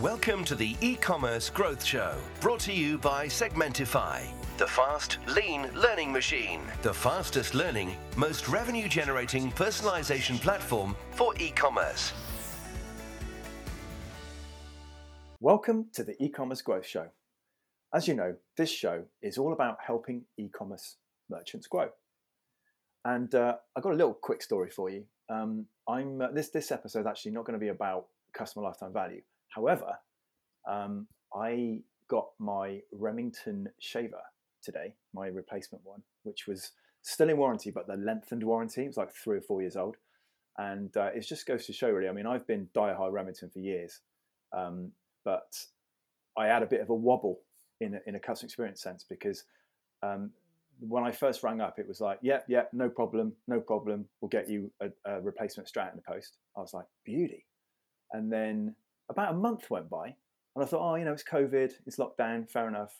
Welcome to the e-commerce growth show, brought to you by Segmentify, the fast, lean learning machine, the fastest learning, most revenue generating personalization platform for e-commerce. Welcome to the e-commerce growth show. As you know, this show is all about helping e-commerce merchants grow. And uh, I've got a little quick story for you. Um, I'm uh, this this episode is actually not going to be about customer lifetime value. However, um, I got my Remington shaver today, my replacement one, which was still in warranty, but the lengthened warranty it was like three or four years old. And uh, it just goes to show, really. I mean, I've been die-hard Remington for years, um, but I had a bit of a wobble in a, in a customer experience sense because um, when I first rang up, it was like, yeah, yeah, no problem, no problem. We'll get you a, a replacement straight in the post. I was like, beauty. And then about a month went by, and I thought, oh, you know, it's COVID, it's lockdown, fair enough.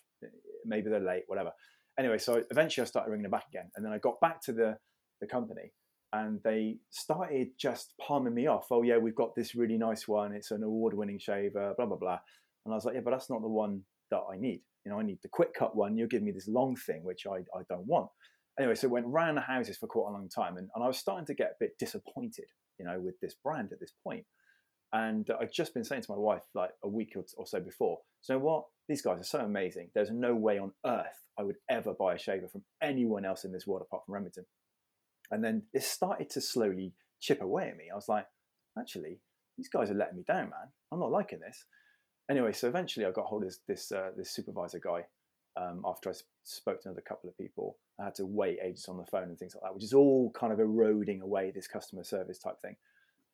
Maybe they're late, whatever. Anyway, so eventually I started ringing them back again, and then I got back to the the company, and they started just palming me off. Oh yeah, we've got this really nice one. It's an award-winning shaver, blah blah blah. And I was like, yeah, but that's not the one that I need. You know, I need the quick cut one. You're giving me this long thing, which I, I don't want. Anyway, so it went round the houses for quite a long time, and, and I was starting to get a bit disappointed, you know, with this brand at this point. And I've just been saying to my wife like a week or so before, so what? These guys are so amazing. There's no way on earth I would ever buy a shaver from anyone else in this world apart from Remington. And then it started to slowly chip away at me. I was like, actually, these guys are letting me down, man. I'm not liking this. Anyway, so eventually I got hold of this this, uh, this supervisor guy. Um, after I spoke to another couple of people, I had to wait ages on the phone and things like that, which is all kind of eroding away this customer service type thing.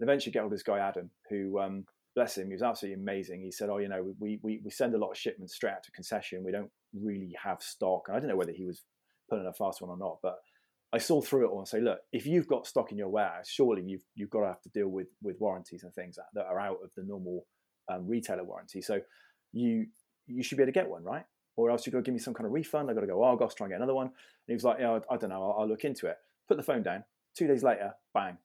And eventually get hold of this guy Adam, who um, bless him, he was absolutely amazing. He said, "Oh, you know, we, we we send a lot of shipments straight out to concession. We don't really have stock." And I don't know whether he was pulling a fast one or not, but I saw through it all and say, "Look, if you've got stock in your warehouse, surely you've you've got to have to deal with with warranties and things that, that are out of the normal um, retailer warranty. So you you should be able to get one, right? Or else you've got to give me some kind of refund. I've got to go, to try and get another one. And he was like, yeah, I, I don't know, I'll, I'll look into it. Put the phone down. Two days later, bang,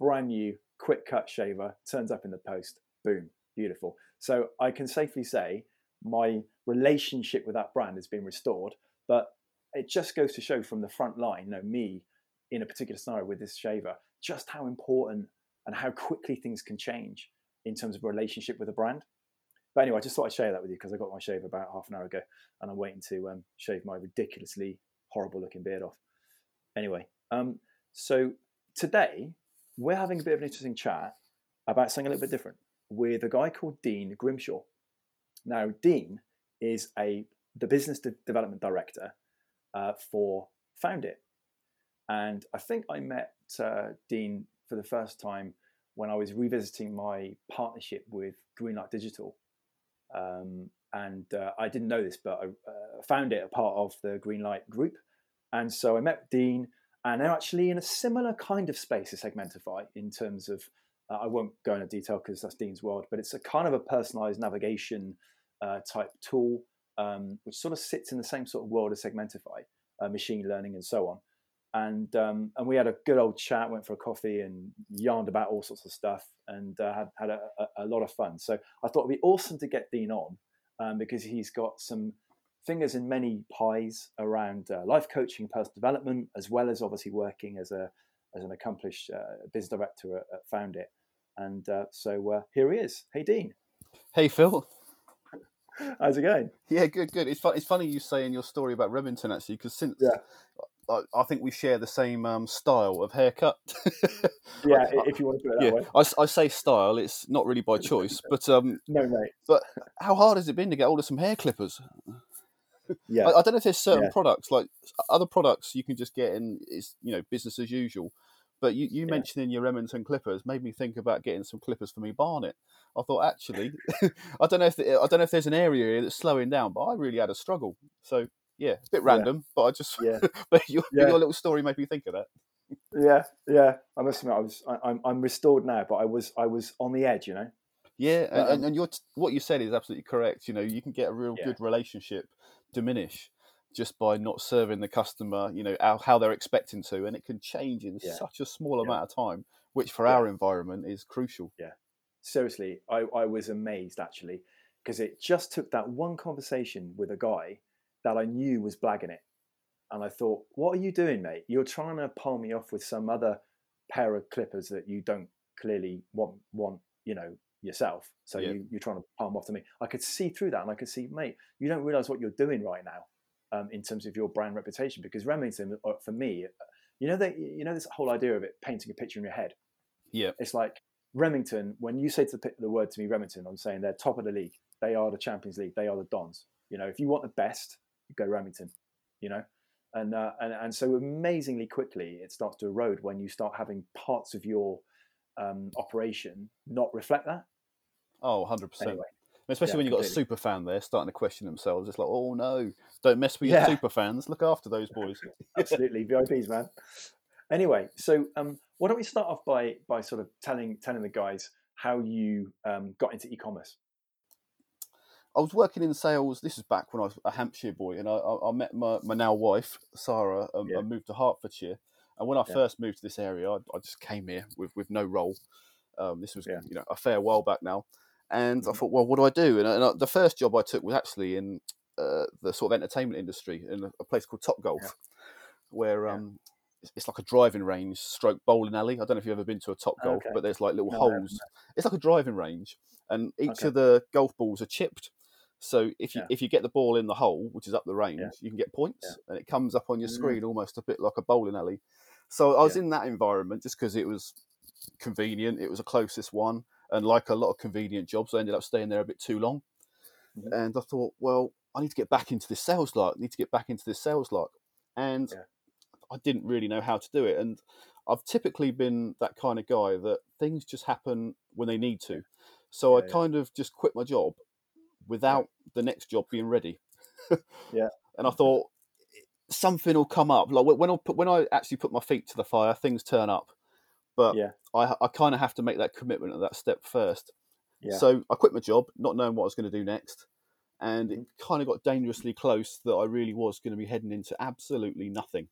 brand new quick cut shaver turns up in the post. Boom, beautiful. So I can safely say my relationship with that brand has been restored. But it just goes to show from the front line, you know, me in a particular scenario with this shaver, just how important and how quickly things can change in terms of relationship with a brand. But anyway, I just thought I'd share that with you because I got my shave about half an hour ago and I'm waiting to um, shave my ridiculously horrible looking beard off. Anyway, um, so today we're having a bit of an interesting chat about something a little bit different with a guy called Dean Grimshawe. Now, Dean is a the business de- development director uh, for FoundIt, and I think I met uh, Dean for the first time when I was revisiting my partnership with Greenlight Digital. Um, and uh, I didn't know this, but I uh, found it a part of the Greenlight group. And so I met Dean, and they're actually in a similar kind of space as Segmentify in terms of, uh, I won't go into detail because that's Dean's world, but it's a kind of a personalized navigation uh, type tool, um, which sort of sits in the same sort of world as Segmentify, uh, machine learning, and so on. And um, and we had a good old chat, went for a coffee, and yarned about all sorts of stuff, and uh, had had a, a, a, lot of fun. So I thought it'd be awesome to get Dean on um, because he's got some fingers in many pies around uh, life coaching, personal development, as well as obviously working as a as an accomplished uh, business director at, at FoundIt. And uh, so uh, here he is. Hey, Dean. Hey, Phill. How's it going? Yeah, good, good. It's, fun, it's funny you say in your story about Remington actually, because since yeah. I, I, think we share the same um, style of haircut. yeah, I, if you want to put it that yeah, way. I, I say style; it's not really by choice, but um, no, mate. But how hard has it been to get hold of some hair clippers? Yeah, I, I, don't know if there's certain yeah. products like other products you can just get in. It's you know business as usual. But you, you yeah. mentioning your Remington clippers made me think about getting some clippers for me Barnet. I thought actually, I don't know if the, I don't know if there's an area here that's slowing down, but I really had a struggle. So yeah, it's a bit random, yeah. but I just yeah. but your, yeah. your little story made me think of that. Yeah, yeah. I must admit, I was I, am I'm, I'm restored now, but I was I was on the edge, you know. Yeah, and, um, and your what you said is absolutely correct. You know, you can get a real good relationship diminish just by not serving the customer, you know, how, how they're expecting to, and it can change in yeah. such a small yeah. amount of time, which for yeah. our environment is crucial. Yeah. seriously, I, I was amazed actually because it just took that one conversation with a guy that I knew was blagging it. And I thought, what are you doing, mate? You're trying to palm me off with some other pair of clippers that you don't clearly want, want you know, yourself. So yeah. you, you're trying to palm off to me. I could see through that and I could see, mate, you don't realize what you're doing right now um, in terms of your brand reputation because Remington, uh, for me, uh, you know, that, you know, this whole idea of it painting a picture in your head. Yeah. It's like Remington, when you say the, the word to me, Remington, I'm saying they're top of the league. They are the Champions League. They are the Dons. You know, if you want the best, go Remington. You know, and uh, and and so amazingly quickly it starts to erode when you start having parts of your um, operation not reflect that. Oh, 100 percent. Anyway, Especially yeah, when you've got completely. a super fan there starting to question themselves. It's like, oh no, don't mess with your yeah. super fans. Look after those boys. Absolutely, VIPs, man. Anyway, so um, why don't we start off by by sort of telling telling the guys how you um, got into e-commerce? I was working in sales. This is back when I was a Hampshire boy, and I, I, I met my, my now wife Sarah. And yeah. I moved to Hertfordshire, and when I yeah. first moved to this area, I, I, just came here with, with no role. Um, this was yeah. you know a fair while back now, and I mm-hmm. thought, well, what do I do? And, and I, the first job I took was actually in uh, the sort of entertainment industry in a, a place called Top Golf, where um, it's like a driving range stroke bowling alley. I don't know if you've ever been to a Top Golf, okay. but there's like little no, holes. It's like a driving range, and each okay. of the golf balls are chipped. So if you yeah. if you get the ball in the hole, which is up the range, yeah. you can get points, yeah. and it comes up on your mm. screen almost a bit like a bowling alley. So I was in that environment just because it was convenient. It was the closest one, and like a lot of convenient jobs, I ended up staying there a bit too long. Mm-hmm. And I thought, well, I need to get back into this sales lark. I need to get back into this sales lark, and I didn't really know how to do it. And I've typically been that kind of guy that things just happen when they need to. So I kind of just quit my job without the next job being ready. yeah. And I thought something will come up. Like when I put when I actually put my feet to the fire, things turn up. But yeah. I I kind of have to make that commitment at that step first. Yeah. So I quit my job, not knowing what I was going to do next, and it mm-hmm. kind of got dangerously close that I really was going to be heading into absolutely nothing.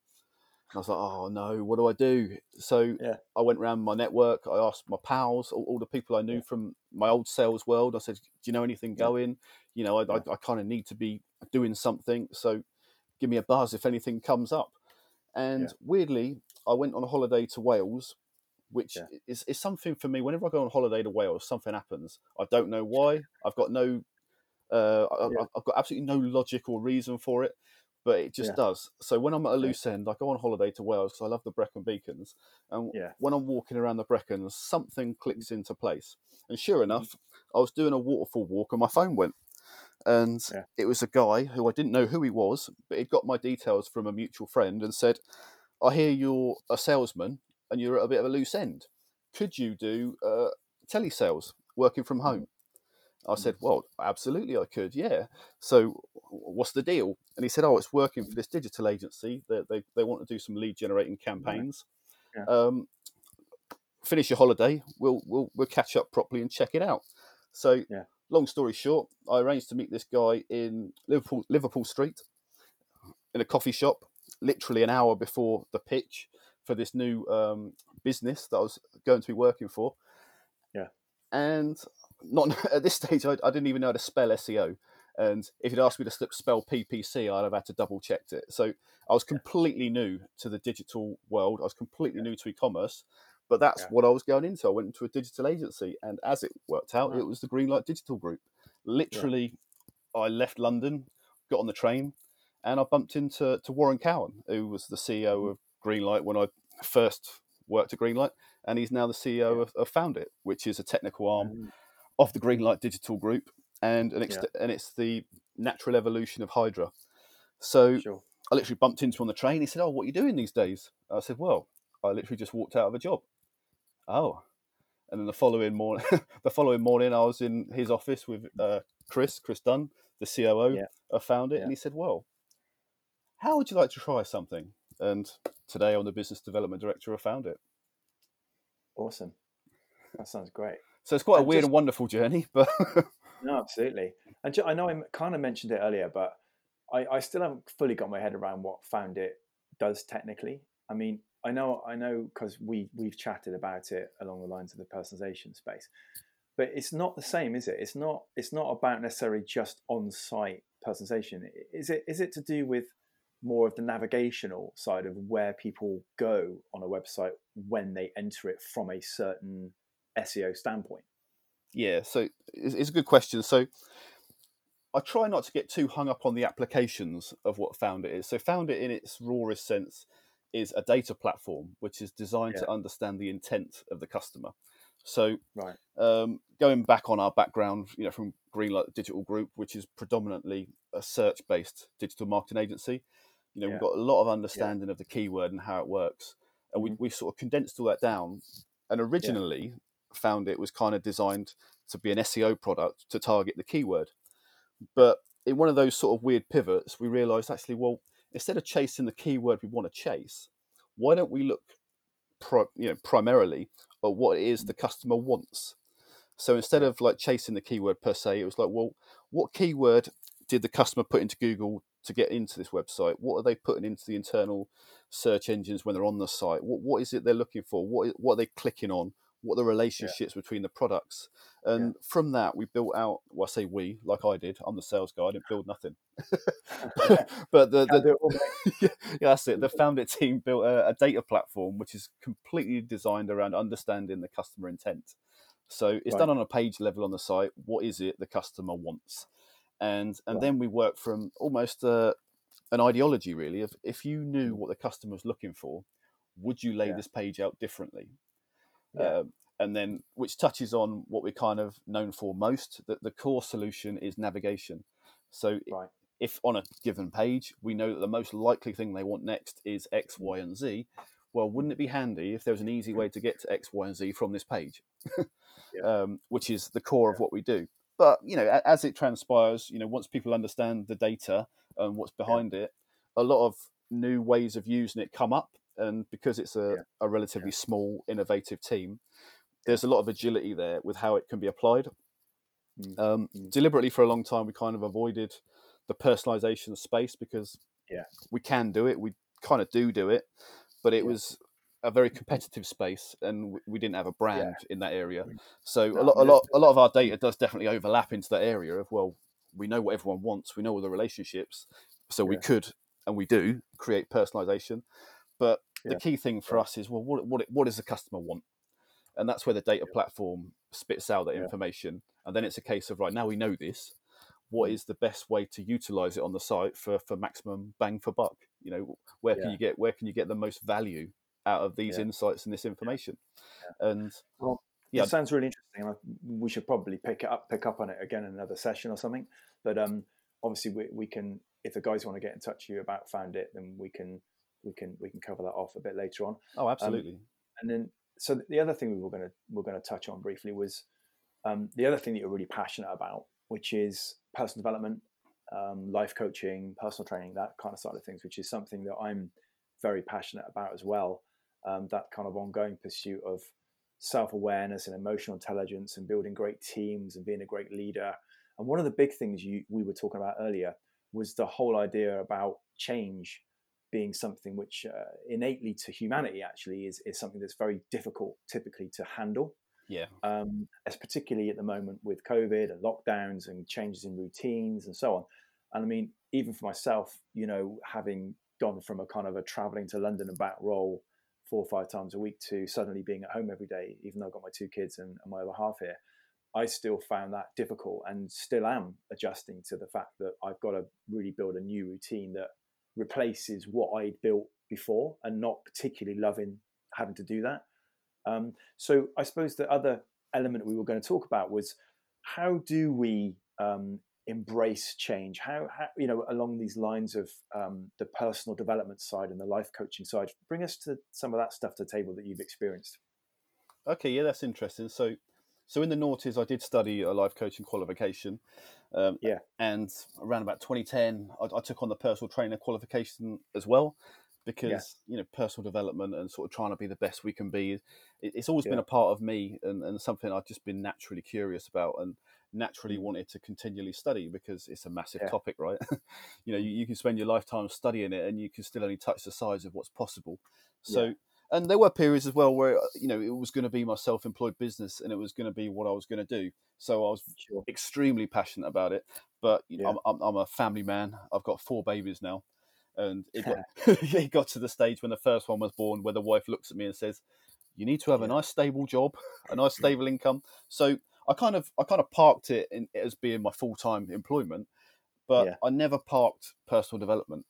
And I was like, oh no, what do I do? So yeah. I went around my network. I asked my pals, all, all the people I knew yeah. from my old sales world. I said, do you know anything going? You know, I, I, I kind of need to be doing something. So give me a buzz if anything comes up. And weirdly, I went on a holiday to Wales, which is, is something for me. Whenever I go on holiday to Wales, something happens. I don't know why. I've got no uh, I, have got absolutely no logic or reason for it but it just yeah. does. So when I'm at a loose end, I go on holiday to Wales because I love the Brecon Beacons, and yeah. when I'm walking around the Brecons, something clicks into place. And sure mm-hmm. enough, I was doing a waterfall walk, and my phone went, and yeah. it was a guy who I didn't know who he was, but he'd got my details from a mutual friend and said, "I hear you're a salesman and you're at a bit of a loose end. Could you do uh, telesales working from home?" I said, "Well, absolutely, I could. Yeah. So, what's the deal?" And he said, "Oh, it's working for this digital agency. They they, they want to do some lead generating campaigns. Yeah. Um, finish your holiday. We'll we'll we'll catch up properly and check it out." So, yeah. Long story short, I arranged to meet this guy in Liverpool Liverpool Street in a coffee shop, literally an hour before the pitch for this new um, business that I was going to be working for. Yeah. And not at this stage. I, I, didn't even know how to spell SEO, and if you'd asked me to spell PPC, I'd have had to double check it. So I was completely new to the digital world. I was completely new to e-commerce, but that's yeah. what I was going into. I went into a digital agency, and as it worked out, it was the Greenlight Digital Group. Literally, yeah. I left London, got on the train, and I bumped into to Warren Cowan, who was the CEO mm-hmm. of Greenlight when I first worked at Greenlight, and he's now the CEO of, of Found It, which is a technical arm. Mm of the Greenlight Digital Group, and an ex- yeah. and it's the natural evolution of Hydra. So sure. I literally bumped into him on the train. He said, "Oh, what are you doing these days?" I said, "Well, I literally just walked out of a job." Oh, and then the following morning, the following morning, I was in his office with uh, Chris, Chris Dunn, the COO. Yeah. I found it, yeah. and he said, "Well, how would you like to try something?" And today, I'm the business development director. I found it. Awesome. That sounds great. So it's quite and a weird just, and wonderful journey, but no, absolutely. And I know I kind of mentioned it earlier, but I, I still haven't fully got my head around what Found It does technically. I mean, I know, I know, because we we've chatted about it along the lines of the personalization space. but it's not the same, is it? It's not. It's not about necessarily just on-site personalization. Is it? Is it to do with more of the navigational side of where people go on a website when they enter it from a certain SEO standpoint? Yeah, so it's, it's a good question. So I try not to get too hung up on the applications of what Found It is. So Found It in its rawest sense is a data platform which is designed yeah. to understand the intent of the customer. So, right. um, going back on our background, you know, from Greenlight Digital Group, which is predominantly a search-based digital marketing agency, you know, yeah. we've got a lot of understanding yeah. of the keyword and how it works, and mm-hmm. we we sort of condensed all that down. And originally, found it was kind of designed to be an SEO product to target the keyword, but in one of those sort of weird pivots, we realised actually, well, instead of chasing the keyword we want to chase, why don't we look Pro, you know, primarily at what it is the customer wants. So instead of like chasing the keyword per se, it was like, well, what keyword did the customer put into Google to get into this website? What are they putting into the internal search engines when they're on the site? What what is it they're looking for? What what are they clicking on? What are the relationships yeah. between the products? And yeah. from that, we built out. Well, I say we, like I did. I'm the sales guy. I didn't build nothing. but the, the yeah, that's it. The Found It team built a, a data platform which is completely designed around understanding the customer intent. So it's right. done on a page level on the site. What is it the customer wants? And and right. then we work from almost uh, an ideology really of if you knew mm. what the customer was looking for, would you lay yeah. this page out differently? Yeah. Um, and then which touches on what we're kind of known for most that the core solution is navigation. So right. if on a given page we know that the most likely thing they want next is X, Y, and Z, well, wouldn't it be handy if there was an easy way to get to X, Y, and Z from this page, yeah. um, which is the core yeah. of what we do. But you know, as it transpires, you know, once people understand the data and what's behind it, a lot of new ways of using it come up and because it's a, yeah. a relatively yeah. small, innovative team, there's a lot of agility there with how it can be applied. Mm. Um, mm. Deliberately, for a long time, we kind of avoided the personalization space because yeah, we can do it. We kind of do do it, but it was a very competitive space, and we didn't have a brand in that area. Mm. So no, a lot, a lot, a lot of our data does definitely overlap into that area of well, we know what everyone wants, we know all the relationships, so we could and we do create personalization but yeah. the key thing for us is well, what what what does the customer want? And that's where the data platform spits out that information. And then it's a case of right now we know this. What mm. the best way to utilize it on the site for for maximum bang for buck? You know, where can you get where can you get the most value out of these insights and this information? And well, yeah, it sounds really interesting. We should probably pick it up, pick up on it again in another session or something. But um, obviously, we, we can if the guys want to get in touch with you about Found It, then we can we can we can cover that off a bit later on. Oh, absolutely. Um, and then, so the other thing we were going to we're going to touch on briefly was um, the other thing that you're really passionate about, which is personal development, um, life coaching, personal training, that kind of side of things, which is something that I'm very passionate about as well. Um, that kind of ongoing pursuit of self awareness and emotional intelligence and building great teams and being a great leader. And one of the big things you, we were talking about earlier was the whole idea about change being something which uh, innately to humanity actually is, is something that's very difficult typically to handle. Yeah. Um, as particularly at the moment with COVID and lockdowns and changes in routines and so on. And I mean, even for myself, you know, having gone from a kind of a traveling to London and back role four or five times a week to suddenly being at home every day, even though I've got my two kids and, and my other half here, I still found that difficult and still am adjusting to the fact that I've got to really build a new routine that replaces what I'd built before and not particularly loving having to do that. Um, so I suppose the other element we were going to talk about was how do we um, embrace change? How, how, you know along these lines of um, the personal development side and the life coaching side, bring us to some of that stuff to the table that you've experienced. Okay, yeah, that's interesting. So so in the noughties, I did study a life coaching qualification. Um, yeah. And around about 2010, I, I, took on the personal trainer qualification as well, because yeah. you know personal development and sort of trying to be the best we can be. It, it's always yeah. been a part of me and, and something I've just been naturally curious about and naturally mm. wanted to continually study because it's a massive yeah. topic, right? you know, you, you, can spend your lifetime studying it and you can still only touch the sides of what's possible. So and there were periods as well where uh, you know it was going to be my self-employed business and it was going to be what I was going to do. So I was sure. extremely passionate about it. But you know, yeah. I'm, I'm, a family man. I've got four babies now, and it got, it got to the stage when the first one was born where the wife looks at me and says, "You need to have a nice stable job, a nice stable income." So I kind of I kind of parked it in, as being my full time employment, but yeah. I never parked personal development.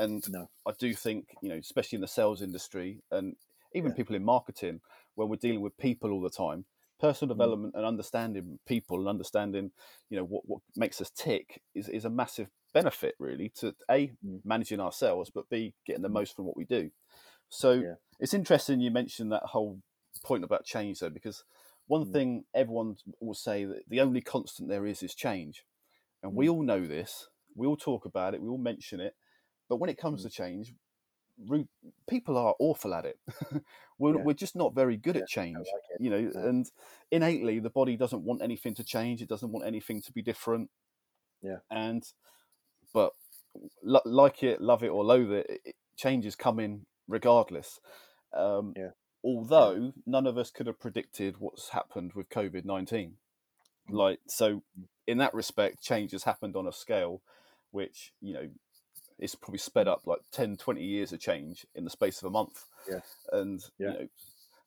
And no. I do think, you know, especially in the sales industry and even yeah. people in marketing, where we're dealing with people all the time, personal mm. development mm. and understanding people and understanding, you know, what, what makes us tick is, is a massive benefit really to a mm. managing ourselves, but b getting the mm. most from what we do. So yeah. it's interesting you mentioned that whole point about change though, because one mm. thing everyone will say that the only constant there is is change, and we mm. all know this. We all talk about it. We all mention it. But when it comes mm. to change, people are awful at it. we're, yeah. we're just not very good yeah, at change, like you know. Yeah. And innately, the body doesn't want anything to change. It doesn't want anything to be different. Yeah. And but like it, love it or loathe it, it change is coming regardless. Um, yeah. Although none of us could have predicted what's happened with COVID nineteen, mm. like so, mm. in that respect, change has happened on a scale which you know it's probably sped up like 10, 20 years of change in the space of a month. Yeah. And, yeah. you know,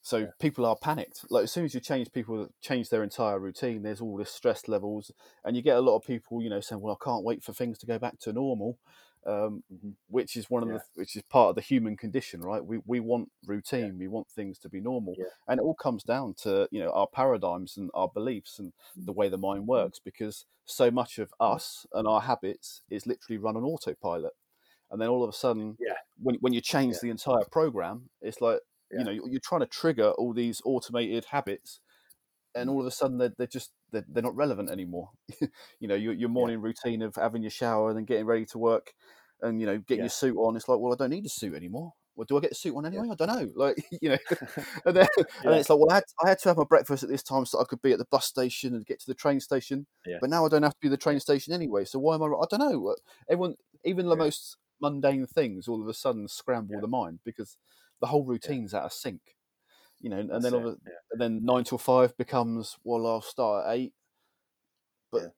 so yeah. people are panicked. Like as soon as you change people change their entire routine, there's all this stress levels, and you get a lot of people, you know, saying, "Well, I can't wait for things to go back to normal," um, mm-hmm. which is one of yeah. the which is part of the human condition, right? We we want routine, yeah. we want things to be normal, and it all comes down to you know our paradigms and our beliefs and mm-hmm. the way the mind mm-hmm. works, because so much of us and our habits is literally run on autopilot and then all of a sudden, yeah. when when you change yeah. the entire program, it's like yeah. you know you're trying to trigger all these automated habits, and mm. all of a sudden they're, they're just they're, they're not relevant anymore. you know your, your morning routine of having your shower and then getting ready to work, and you know getting your suit on. It's like well I don't need a suit anymore. Well, do I get a suit on anyway? I don't know. Like, you know, and then, and it's like, well, I had, I had to have my breakfast at this time so I could be at the bus station and get to the train station. Yeah. But now I don't have to be the train station anyway. So why am I? I don't know. Uh, everyone, even the most mundane things all of a sudden scramble yeah. the mind because the whole routine's yeah. out of sync. You know, and That's then yeah. and then nine till five becomes well, I'll start at eight. But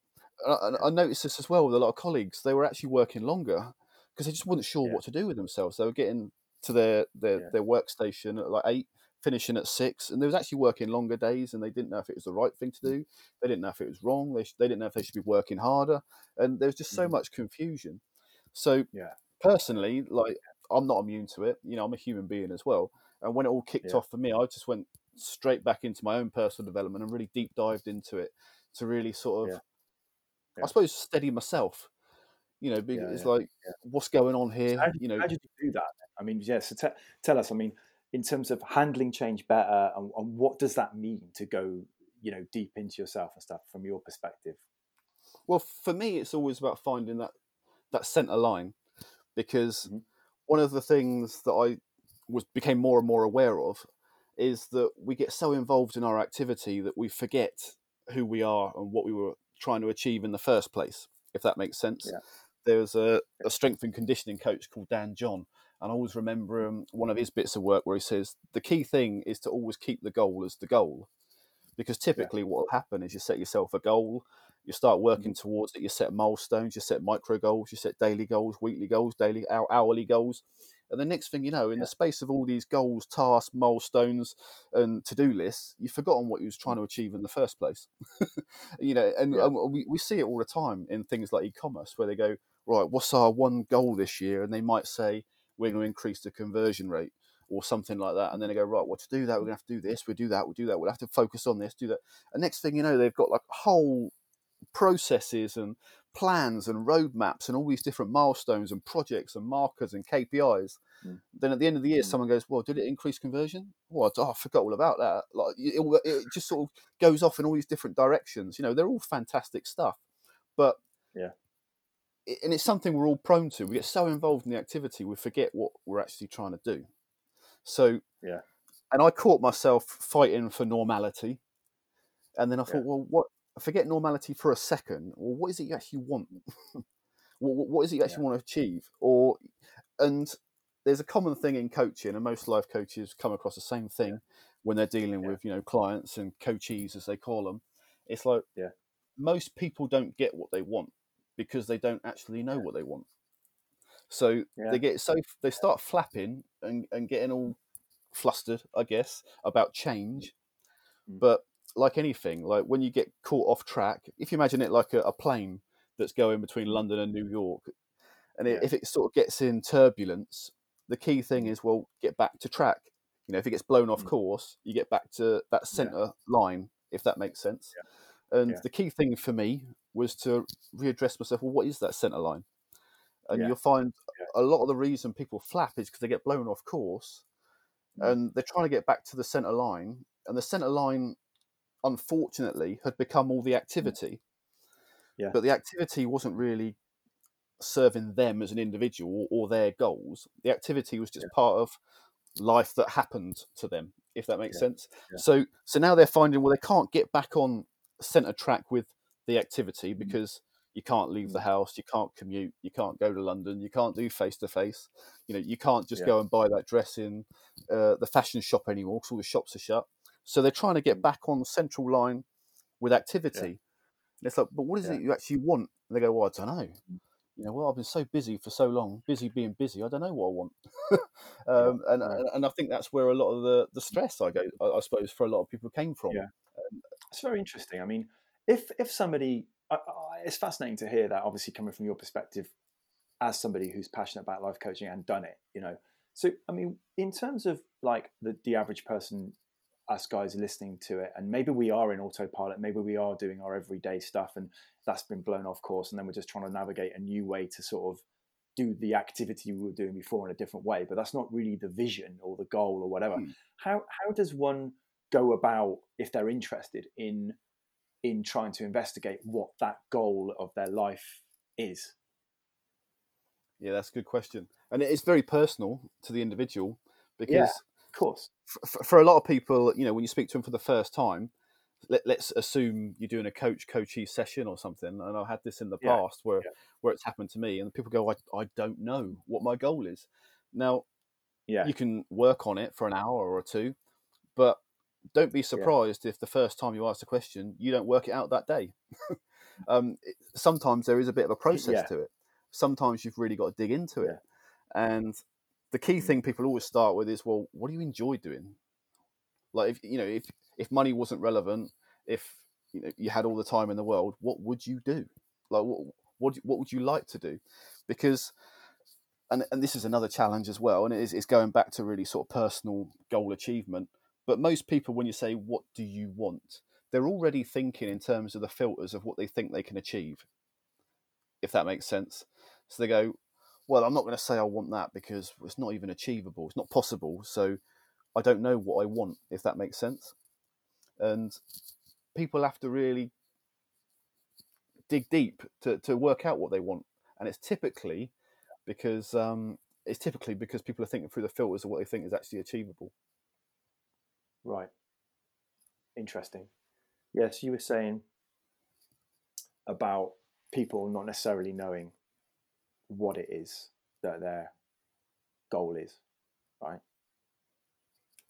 I, I noticed this as well with a lot of colleagues. They were actually working longer because they just weren't sure what to do with themselves. They were getting to their their, their workstation at like eight, finishing at six, and they was actually working longer days, and they didn't know if it was the right thing to mm. do. They didn't know if it was wrong. They, they didn't know if they should be working harder, and there was just so mm-hmm. much confusion. So yeah personally, like I'm not immune to it. You know, I'm a human being as well. And when it all kicked yeah. off for me, I just went straight back into my own personal development and really deep dived into it to really sort of, yeah. Yeah. I suppose, steady myself. You know, it's like, what's going on here? So how you know, how did you do that? I mean, yeah. So tell us. I mean, in terms of handling change better, and, and what does that mean to go, you know, deep into yourself and stuff from your perspective? Well, for me, it's always about finding that that center line because mm-hmm. one of the things that I was became more and more aware of is that we get so involved in our activity that we forget who we are and what we were trying to achieve in the first place. If that makes sense. Yeah. There's a, a strength and conditioning coach called Dan John, and I always remember um, one of his bits of work where he says the key thing is to always keep the goal as the goal, because typically yeah. what will happen is you set yourself a goal you start working mm-hmm. towards it. You set milestones, you set micro goals, you set daily goals, weekly goals, daily, hourly goals. And the next thing you know, in yeah. the space of all these goals, tasks, milestones, and to do lists, you've forgotten what you was trying to achieve in the first place. you know, and, yeah. and, we, we see it all the time in things like e commerce where they go, right, what's our one goal this year? And they might say, we're going to increase the conversion rate or something like that. And then they go, right, well, to do that, we're going to have to do this, we do that, we do that, we'll have to focus on this, do that. And next thing you know, they've got like a whole processes and plans and roadmaps and all these different milestones and projects and markers and KPIs. Mm. Then at the end of the year, mm. someone goes, "Well, did it increase conversion?" Well, oh, I forgot all about that. Like it, it, just sort of goes off in all these different directions. You know, they're all fantastic stuff, but yeah, it, and it's something we're all prone to. We get so involved in the activity, we forget what we're actually trying to do. So yeah, and I caught myself fighting for normality, and then I thought, yeah. well, what forget normality for a second. Well, what is it you actually want? what, what is it you actually yeah. want to achieve? Or and there's a common thing in coaching, and most life coaches come across the same thing yeah. when they're dealing yeah. with you know clients and coachees as they call them. It's like yeah. most people don't get what they want because they don't actually know what they want. So they get so they start flapping and, and getting all flustered, I guess, about change. Mm. But like anything, like when you get caught off track, if you imagine it like a, a plane that's going between London and New York, and yeah. if it sort of gets in turbulence, the key thing is well, get back to track. You know, if it gets blown off mm. course, you get back to that center yeah. line, if that makes sense. Yeah. And the key thing for me was to readdress myself. Well, what is that center line? And you'll find a lot of the reason people flap is because they get blown off course, mm. and they're trying to get back to the center line, and the center line, unfortunately, had become all the mm. activity. Yeah. But the activity wasn't really serving them as an individual or, their goals. The activity was just yeah. part of life that happened to them, if that makes yeah. sense. Yeah. So so now they're finding well they can't get back on center track with the activity mm. because you can't leave the mm. house, you can't commute, you can't go to London, you can't do face to face. You know, you can't just go and buy that dress in uh, the fashion shop anymore because all the shops are shut. So they're trying to get mm. back on the central line with activity. And it's like, but what is it you actually want? And they go, well, I don't know you know, well, I've been so busy for so long, busy being busy. I don't know what I want, um, and and I think that's where a lot of the the stress I go, I, suppose, for a lot of people came from. Yeah, um, it's very interesting. I mean, if if somebody, I, I, it's fascinating to hear that. Obviously, coming from your perspective, as somebody who's passionate about life coaching and done it, you know. So, I mean, in terms of like the the average person us guys listening to it and maybe we are in autopilot maybe we are doing our everyday stuff and that's been blown off course and then we're just trying to navigate a new way to sort of do the activity we were doing before in a different way but that's not really the vision or the goal or whatever. Mm. how how does one go about if they're interested in in trying to investigate what that goal of their life is? Yeah that's a good question. And it's very personal to the individual because yeah course. For, for, a lot of people, you know, when you speak to them for the first time, let, us assume you're doing a coach coachee session or something. And I've had this in the yeah. past where yeah. where it's happened to me, and people go, I, I don't know what my goal is. Now, yeah, you can work on it for an hour or two, but don't be surprised yeah. if the first time you ask a question, you don't work it out that day. um, it, sometimes there is a bit of a process to it. Sometimes you've really got to dig into it, and the key thing people always start with is, well, what do you enjoy doing? Like, if you know, if if money wasn't relevant, if you know you had all the time in the world, what would you do? Like, what what what would you like to do? Because and and this is another challenge as well, and it is it's going back to really sort of personal goal achievement. But most people, when you say what do you want, they're already thinking in terms of the filters of what they think they can achieve. If that makes sense. So they go, well, I'm not going to say I want that because it's not even achievable. It's not possible. So I don't know what I want, if that makes sense. And people have to really dig deep to, to work out what they want. And it's typically because um, it's typically because people are thinking through the filters of what they think is actually achievable. Right. Interesting. Yes, you were saying about people not necessarily knowing what it is that their goal is, right?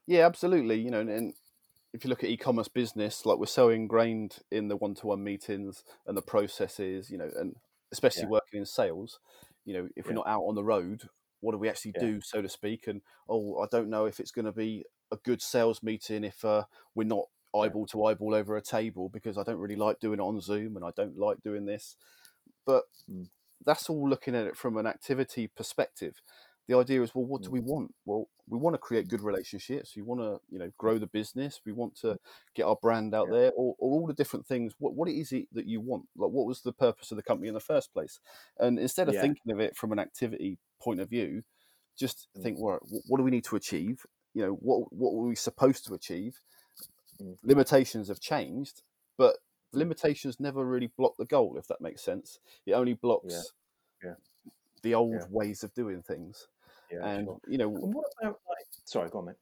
Yeah, absolutely. You know, and if you look at e-commerce business, like we're so ingrained in the one-to-one meetings and the processes, you know, and especially yeah. working in sales, you know, if we're not out on the road, what do we actually yeah. do, so to speak? And oh, I don't know if it's going to be a good sales meeting if uh, we're not eyeball to eyeball over a table because I don't really like doing it on Zoom and I don't like doing this. But mm that's all looking at it from an activity perspective. The idea is, well, what do mm. we want? Well, we want to create good relationships. We want to, you know, grow the business. We want to get our brand out yeah. there, or, or, all the different things. What what is it that you want? Like, what was the purpose of the company in the first place? And instead of yeah. thinking of it from an activity point of view, just mm. think, well, what do we need to achieve? You know, what what were we supposed to achieve? Mm. Limitations have changed, but limitations never really block the goal, if that makes sense. It only blocks yeah. Yeah. the old yeah. ways of doing things. and sure. you know, and what about like? Sorry, go on, mate.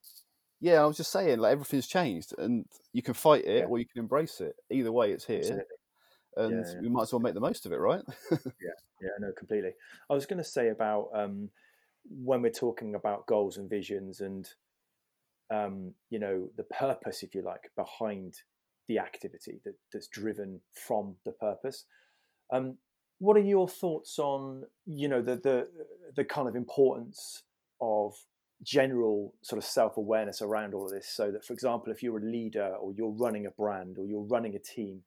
Yeah, I was just saying, like everything's changed, and you can fight it or you can embrace it. Either way, it's here, Absolutely. and we might as well make the most of it, right? yeah, yeah, no, completely. I was going to say about um, when we're talking about goals and visions and um, you know the purpose, if you like, behind the activity that, that's driven from the purpose. Um, what are your thoughts on you know the the the kind of importance of general sort of self-awareness around all of this so that for example if you're a leader or you're running a brand or you're running a team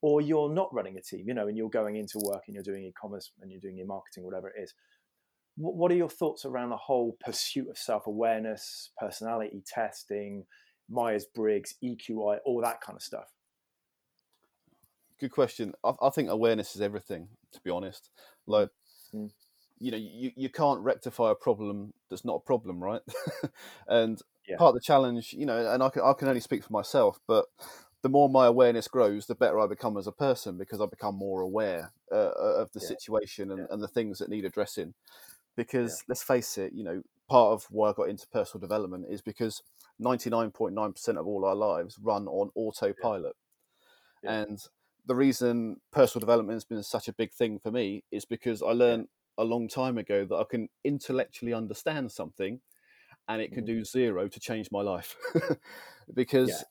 or you're not running a team you know and you're going into work and you're doing e-commerce and you're doing your marketing whatever it is what are your thoughts around the whole pursuit of self-awareness personality testing myers-briggs eqi all that kind of stuff. Good question. I, I think awareness is everything to be honest. Like mm you know you, you can't rectify a problem that's not a problem right? And yeah. part of the challenge you know and I can, I can only speak for myself but the more my awareness grows the better i become as a person because i become more aware uh, uh of the yeah. situation and, yeah. and, the things that need addressing. Because let's face it you know part of why i got into personal development is because 99.9% of all our lives run on autopilot and the reason personal development has been such a big thing for me is because I learned a long time ago that I can intellectually understand something and it can do mm. zero to change my life. because, yeah.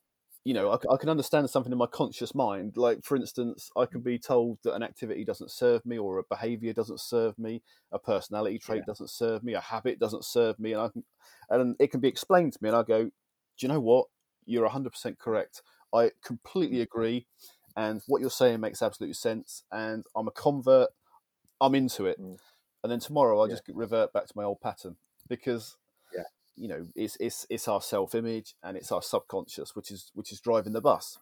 You know, I, I, can understand something in my conscious mind. Like, for instance, I can be told that an activity doesn't serve me or a behavior doesn't serve me, a personality trait yeah. doesn't serve me, a habit doesn't serve me. And, I can, and it can be explained to me, and I go, do you know what? You're 100% correct. I completely mm. agree. And what you're saying makes absolute sense. And I'm a convert. I'm into it. Mm and then tomorrow I'll yeah. just revert back to my old pattern because. You know it's it's it's our self image and it's our subconscious which is which is driving the bus,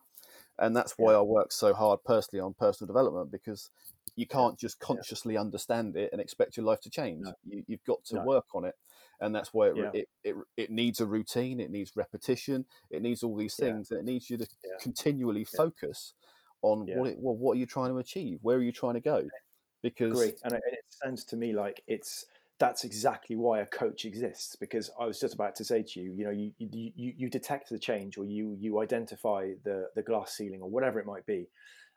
and that's why yeah. I work so hard personally on personal development because you can't just consciously understand it and expect your life to change. No. You, have got to no. work on it, and that's why it, it, it it needs a routine, it needs repetition, it needs all these things, and it needs you to continually focus on what it well, what are you trying to achieve, where are you trying to go? Because Agree. and it, it sounds to me like it's that's exactly why a coach exists because i was just about to say to you you know you you, you detect the change or you you identify the the glass ceiling or whatever it might be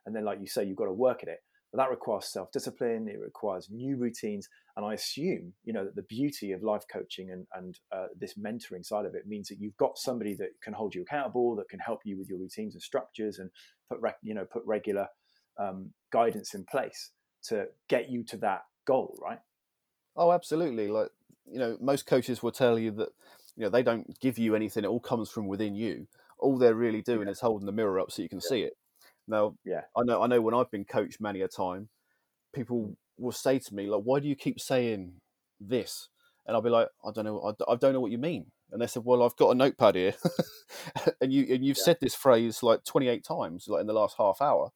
and then like you say you've got to work at it but that requires self-discipline it requires new routines and i assume you know that the beauty of life coaching and and uh, this mentoring side of it means that you've got somebody that can hold you accountable that can help you with your routines and structures and put you know put regular um, guidance in place to get you to that goal, right? Oh, absolutely. Like, you know, most coaches will tell you that, you know, they don't give you anything. It all comes from within you. All they're really doing yeah. is holding the mirror up so you can yeah. see it. Now, yeah, I know, I know when I've been coached many a time, people will say to me, like, why do you keep saying this? And I'll be like, I don't know, I, don't know what you mean. And they said, well, I've got a notepad here. and you, and you've yeah. said this phrase like 28 times, like in the last half hour.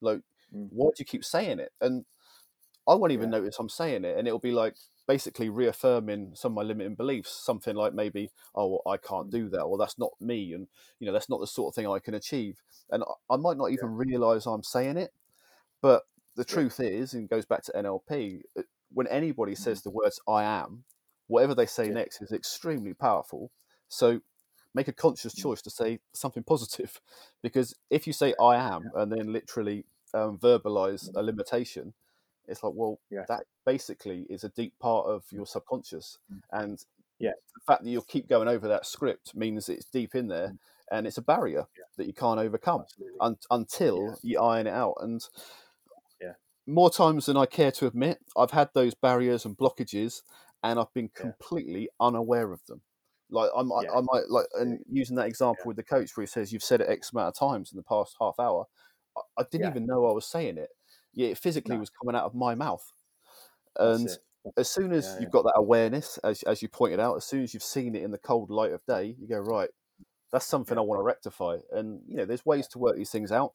Like, mm. why do you keep saying it? And I won't even yeah. notice I'm saying it, and it'll be like basically reaffirming some of my limiting beliefs. Something like maybe, oh, well, I can't mm. do that, or that's not me, and you know that's not the sort of thing I can achieve. And I might not even yeah. realize I'm saying it, but the truth yeah. is, and goes back to NLP, uh, when anybody says mm. the words "I am," whatever they say next is extremely powerful. So make a conscious mm. choice to say something positive, because if you say "I am" and then literally um, verbalize a limitation, it's like, well, yeah. that basically is a deep part of your subconscious, mm. and yeah, the fact that you'll keep going over that script means it's deep in there, mm. and it's a barrier yeah. that you can't overcome un- until you iron it out. And yeah, more times than I care to admit, I've had those barriers and blockages, and I've been completely unaware of them. Like I'm, I, I might like, and using that example with the coach where he says you've said it X amount of times in the past half hour, I, I didn't even know I was saying it yeah, it physically no. was coming out of my mouth. And as soon as yeah, you've yeah. got that awareness, as, as you pointed out, as soon as you've seen it in the cold light of day, you go, right, that's something yeah. I want to rectify. And, you know, there's ways to work these things out.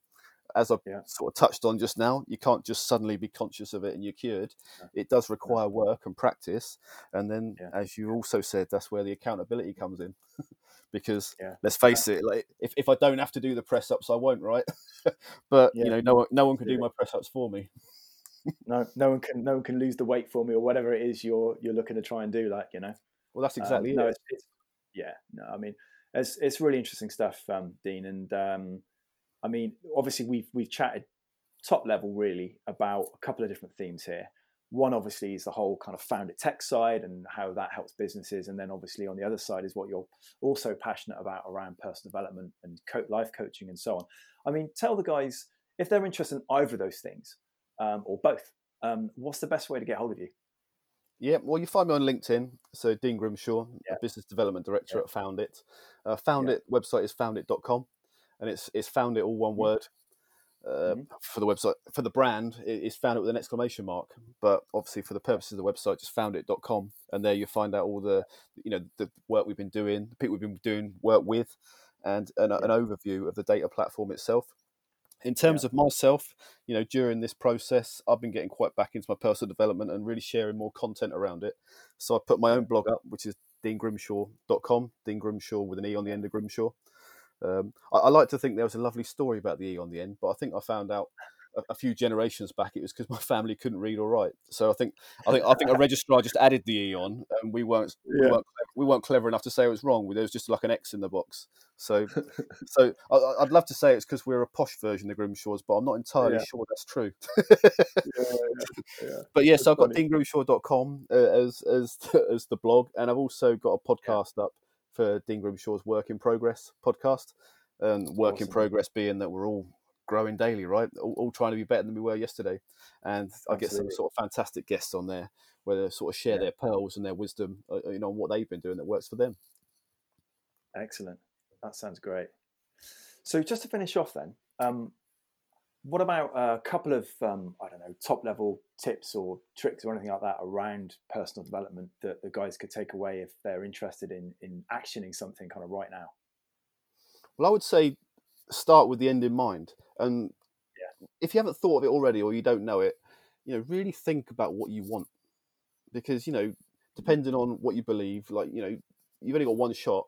As I sort of touched on just now, you can't just suddenly be conscious of it and you're cured. It does require work and practice. And then, as you also said, that's where the accountability comes in. because yeah. let's face it, like if, if I don't have to do the press ups, I won't, right? but yeah. you know, no one no one can do my press ups for me. no, no one can no one can lose the weight for me or whatever it is you're you're looking to try and do. Like you know, well, that's um, exactly um, it. No, it's, it's, yeah, no, I mean, it's it's really interesting stuff, um, Dean, and um, I mean, obviously we've we've chatted top level really about a couple of different themes here. One obviously is the whole kind of FoundIt tech side and how that helps businesses and then obviously on the other side is what you're also passionate about around personal development and co- life coaching and so on i mean tell the guys if they're interested in either of those things um, or both um, what's the best way to get hold of you yeah, well, you find me on LinkedIn. So Dean Grimshawe, yeah. business development director yeah. at Foundit. Uh, Foundit yeah. website is foundit.com, and it's it's Foundit all one mm-hmm. word uh, mm-hmm. for the website for the brand it's FoundIt with an exclamation mark but obviously for the purposes of the website just foundit.com and there you find out all the you know the work we've been doing the people we've been doing work with and an, yeah. an overview of the data platform itself in terms yeah. of myself you know during this process i've been getting quite back into my personal development and really sharing more content around it so i put my own blog up which is deangrimshawe.com dean grimshaw with an e on the end of grimshaw um, I, I, like to think there was a lovely story about the E on the end, but I think I found out a, a few generations back it was because my family couldn't read or write. So I think I think I think a registrar just added the E on, and we weren't, yeah. we, weren't we weren't clever enough to say it was wrong. There was just like an X in the box. So so I, would love to say it's because we're a posh version of Grimshaws, but I'm not entirely yeah. sure that's true. yeah, but yes, so I've got deangrimshawe.com uh, as as as the blog, and I've also got a podcast up for Dean Grimshawe's Work in Progress podcast. And work awesome. in progress being that we're all growing daily, right? All, all, trying to be better than we were yesterday. And Absolutely. I get some sort of fantastic guests on there where they sort of share yeah. their pearls and their wisdom, uh, uh, you know, on what they've been doing that works for them. Excellent. That sounds great. So just to finish off then, um, what about a couple of um, I don't know top level tips or tricks or anything like that around personal development that the guys could take away if they're interested in in actioning something kind of right now? Well, I would say start with the end in mind, and yeah. if you haven't thought of it already or you don't know it, you know, really think about what you want, because you know, depending on what you believe, like you know, you've only got one shot,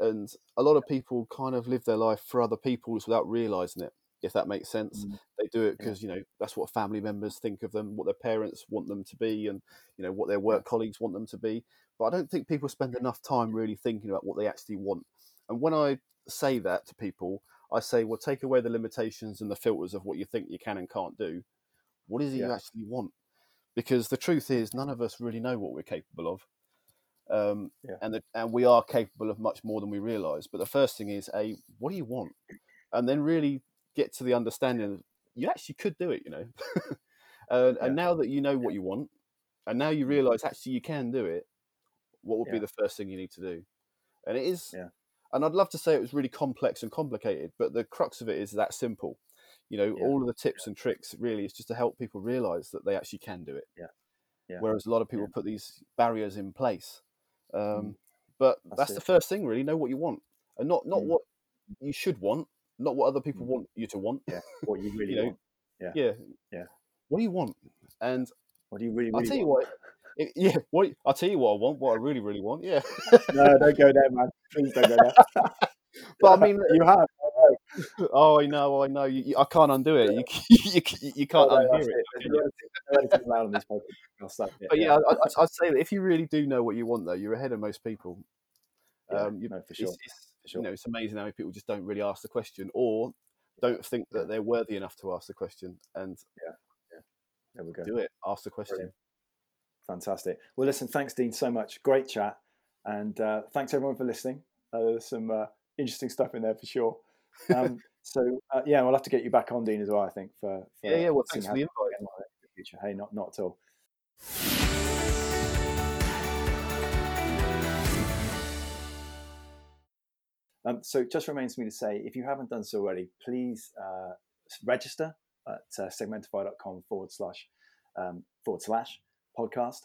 and a lot of people kind of live their life for other people without realizing it if that makes sense. Mm. They do it because you know that's what family members think of them, what their parents want them to be, and you know what their work colleagues want them to be. But I don't think people spend enough time really thinking about what they actually want. And when I say that to people, I say, well, take away the limitations and the filters of what you think you can and can't do. What is it yeah. you actually want? Because the truth is, none of us really know what we're capable of. Um, yeah. and the, and we are capable of much more than we realise. But the first thing is, a what do you want, and then really get to the understanding of, you actually could do it, you know. and, yeah. and, now that you know what you want, and now you mm. realize actually you can do it, what would yeah. be the first thing you need to do? And it is, yeah. and I'd love to say it was really complex and complicated, but the crux of it is that simple. You know, all of the tips and tricks really is just to help people realize that they actually can do it. Yeah. yeah. Whereas a lot of people put these barriers in place. Um, mm. But that's, that's the first thing, really. Know what you want, and not not mm. what you should want, not what other people mm. want you to want. Yeah, what you really you know, want. Yeah, yeah, yeah. What do you want? And what do you really? really I'll tell want? you what. It, yeah, what I'll tell you what I want. What I really, really want. Yeah. no, don't go there, man. Please don't go there. but I mean, you have. Oh, I know, I know. You, you, I can't undo it. You, you, you can't oh, undo it. but yeah, I, would say that if you really do know what you want, though, you're ahead of most people. Yeah, um, you, know, for sure. It's, it's, Sure. You know, it's amazing how many people just don't really ask the question or don't think that they're worthy enough to ask the question. And yeah, yeah. there we go. Do it. Ask the question. Brilliant. Fantastic. Well, listen, thanks, Dean, so much. Great chat. And uh, thanks, everyone, for listening. Uh, there's some uh, interesting stuff in there for sure. Um, so, uh, yeah, we'll have to get you back on, Dean, as well, I think. For, for yeah, yeah, well, thanks for the invite. Hey, not, not at all. Um, so it just remains for me to say, if you haven't done so already, please uh, register at uh, segmentify.com forward slash um, forward slash podcast.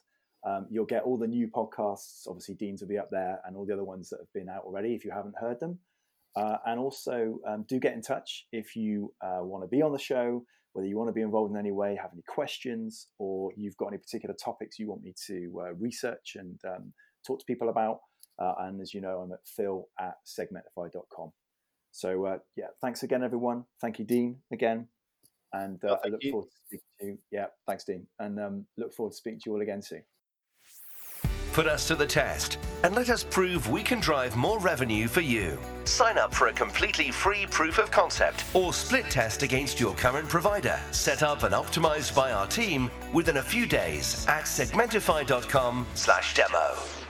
Um, you'll get all the new podcasts. Obviously, Dean's will be up there, and all the other ones that have been out already. If you haven't heard them, uh, and also um, do get in touch if you uh, want to be on the show, whether you want to be involved in any way, have any questions, or you've got any particular topics you want me to uh, research and um, talk to people about. Uh, and as you know, I'm at phill at segmentify.com. So uh, yeah, thanks again, everyone. Thank you, Dean, again. And uh, I look you. forward to speaking to you. Yeah, thanks, Dean. And um, look forward to speaking to you all again soon. Put us to the test and let us prove we can drive more revenue for you. Sign up for a completely free proof of concept or split test against your current provider, set up and optimized by our team within a few days at segmentify.com/demo.